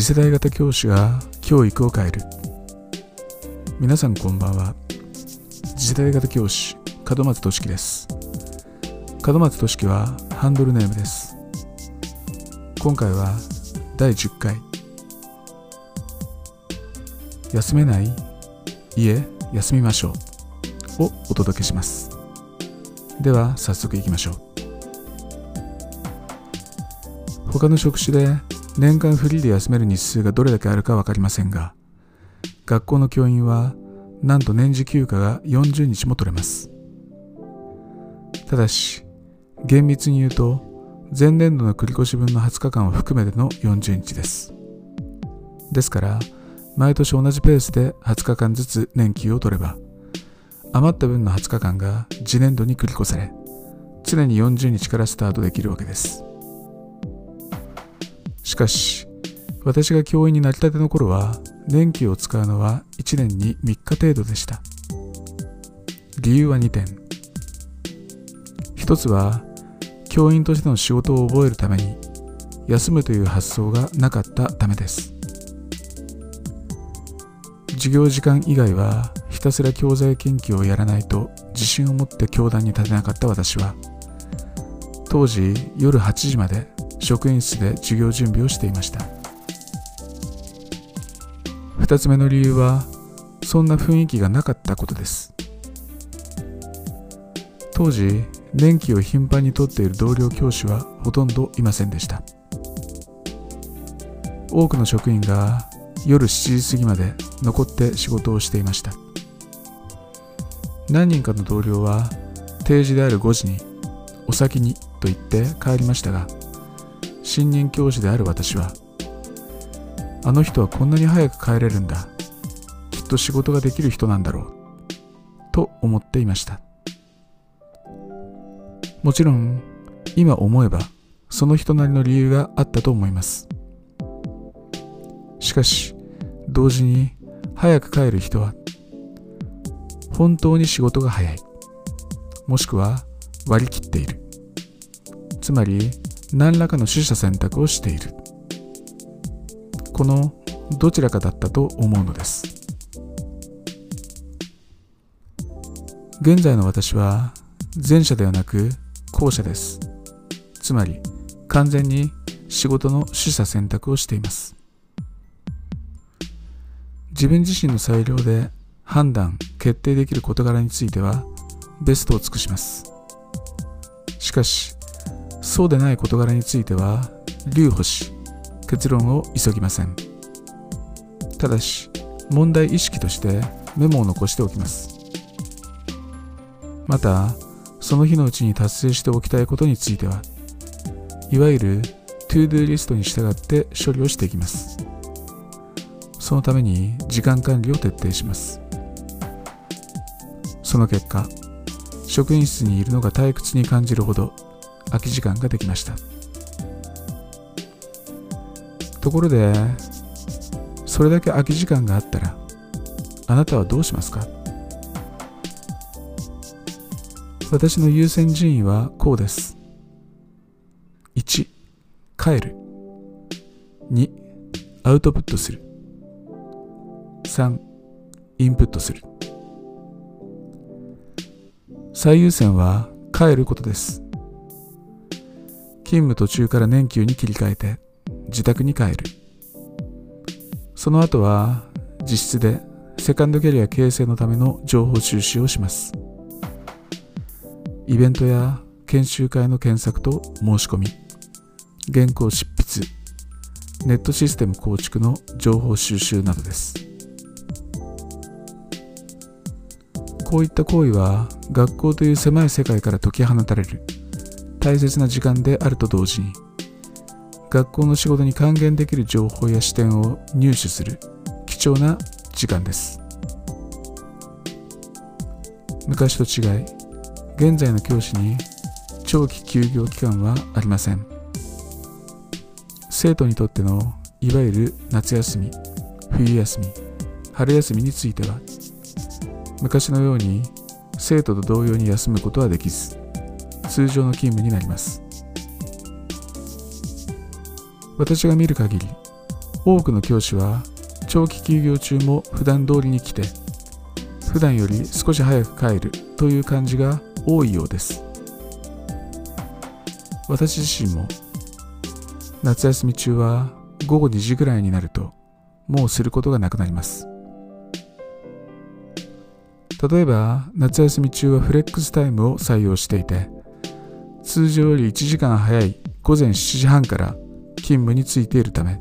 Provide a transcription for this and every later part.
次世代型教師が教育を変える。皆さんこんばんは。次世代型教師門松俊樹です。門松俊樹はハンドルネームです。今回は第10回。休めないいえ休みましょう。をお届けします。では早速いきましょう。他の職種で年間フリーで休める日数がどれだけあるか分かりませんが学校の教員はなんと年次休暇が40日も取れます。ただし厳密に言うと前年度の繰越分の20日間を含めての40日です。ですから毎年同じペースで20日間ずつ年休を取れば余った分の20日間が次年度に繰り越され常に40日からスタートできるわけです。しかし私が教員になりたての頃は年休を使うのは1年に3日程度でした。理由は2点。1つは教員としての仕事を覚えるために休むという発想がなかったためです。授業時間以外はひたすら教材研究をやらないと自信を持って教壇に立てなかった私は当時夜8時まで職員室で授業準備をしていました。2つ目の理由はそんな雰囲気がなかったことです。当時年季を頻繁にとっている同僚教師はほとんどいませんでした。多くの職員が夜7時過ぎまで残って仕事をしていました。何人かの同僚は定時である5時にお先にと言って帰りましたが新任教師である私はあの人はこんなに早く帰れるんだ。きっと仕事ができる人なんだろう。と思っていました。もちろん今思えばその人なりの理由があったと思います。しかし同時に早く帰る人は本当に仕事が早い。もしくは割り切っている。つまり何らかの取捨選択をしている。このどちらかだったと思うのです。現在の私は前者ではなく後者です。つまり完全に仕事の取捨選択をしています。自分自身の裁量で判断決定できる事柄についてはベストを尽くします。しかしそうでない事柄については留保し結論を急ぎません。ただし問題意識としてメモを残しておきます。またその日のうちに達成しておきたいことについてはいわゆる ToDo リストに従って処理をしていきます。そのために時間管理を徹底します。その結果職員室にいるのが退屈に感じるほど空き時間ができました。ところでそれだけ空き時間があったらあなたはどうしますか？私の優先順位はこうです。1帰る。2アウトプットする。3インプットする。最優先は帰ることです。勤務途中から年休に切り替えて自宅に帰る。その後は実質でセカンドキャリア形成のための情報収集をします。イベントや研修会の検索と申し込み。原稿執筆。ネットシステム構築の情報収集などです。こういった行為は学校という狭い世界から解き放たれる。大切な時間であると同時に学校の仕事に還元できる情報や視点を入手する貴重な時間です。昔と違い現在の教師に長期休業期間はありません。生徒にとってのいわゆる夏休み冬休み春休みについては昔のように生徒と同様に休むことはできず通常の勤務になります。私が見る限り多くの教師は長期休業中も普段通りに来て普段より少し早く帰るという感じが多いようです。私自身も夏休み中は午後2時ぐらいになるともうすることがなくなります。例えば夏休み中はフレックスタイムを採用していて通常より1時間早い午前7時半から勤務についているため。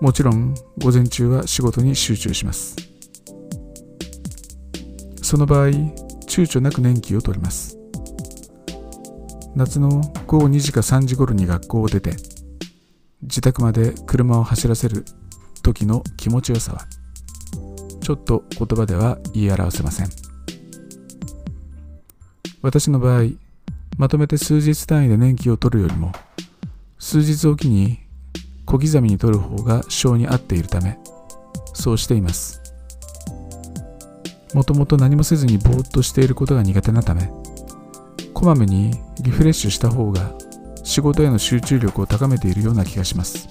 もちろん午前中は仕事に集中します。その場合躊躇なく年季を取ります。夏の午後2時か3時頃に学校を出て自宅まで車を走らせる時の気持ちよさはちょっと言葉では言い表せません。私の場合まとめて数日単位で年季を取るよりも数日おきに小刻みに取る方が性に合っているためそうしています。もともと何もせずにぼーっとしていることが苦手なためこまめにリフレッシュした方が仕事への集中力を高めているような気がします。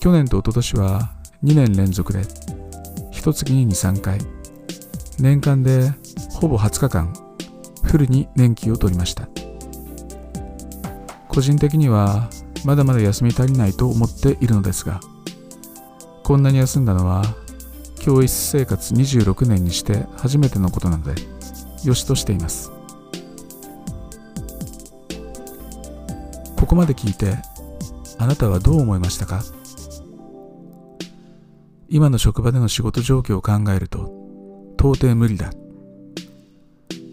去年と一昨年は2年連続で一月に23回。年間でほぼ20日間フルに年季を取りました。個人的にはまだまだ休み足りないと思っているのですがこんなに休んだのは教室生活26年にして初めてのことなので良しとしています。ここまで聞いてあなたはどう思いましたか？今の職場での仕事状況を考えると到底無理だ。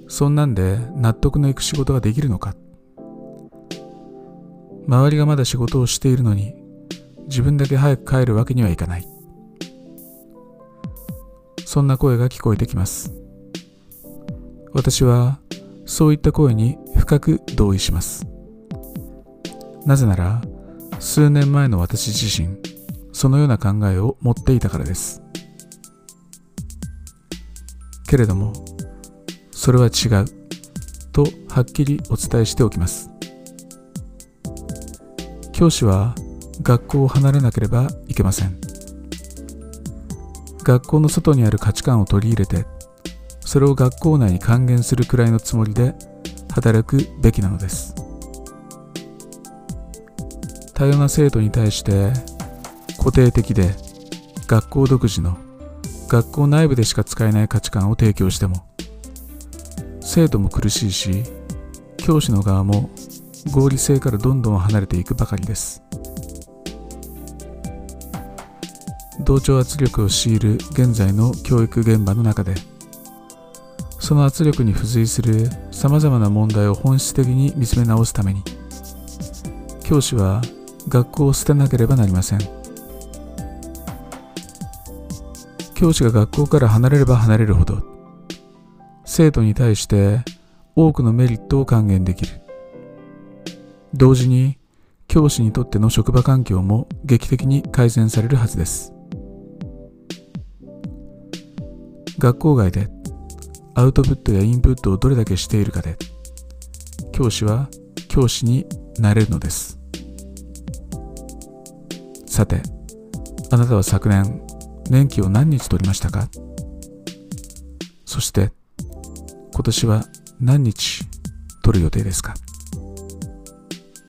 そんなんで納得のいく仕事ができるのか。周りがまだ仕事をしているのに自分だけ早く帰るわけにはいかない。そんな声が聞こえてきます。私はそういった声に深く同意します。なぜなら数年前の私自身そのような考えを持っていたからです。けれどもそれは違うとはっきりお伝えしておきます。教師は学校を離れなければいけません。学校の外にある価値観を取り入れてそれを学校内に還元するくらいのつもりで働くべきなのです。多様な生徒に対して固定的で学校独自の学校内部でしか使えない価値観を提供しても生徒も苦しいし教師の側も合理性からどんどん離れていくばかりです。同調圧力を強いる現在の教育現場の中でその圧力に付随するさまざまな問題を本質的に見つめ直すために教師は学校を捨てなければなりません。教師が学校から離れれば離れるほど生徒に対して多くのメリットを還元できる。同時に教師にとっての職場環境も劇的に改善されるはずです。学校外でアウトプットやインプットをどれだけしているかで教師は教師になれるのです。さてあなたは昨年年季を何日取りましたか？そして今年は何日取る予定ですか？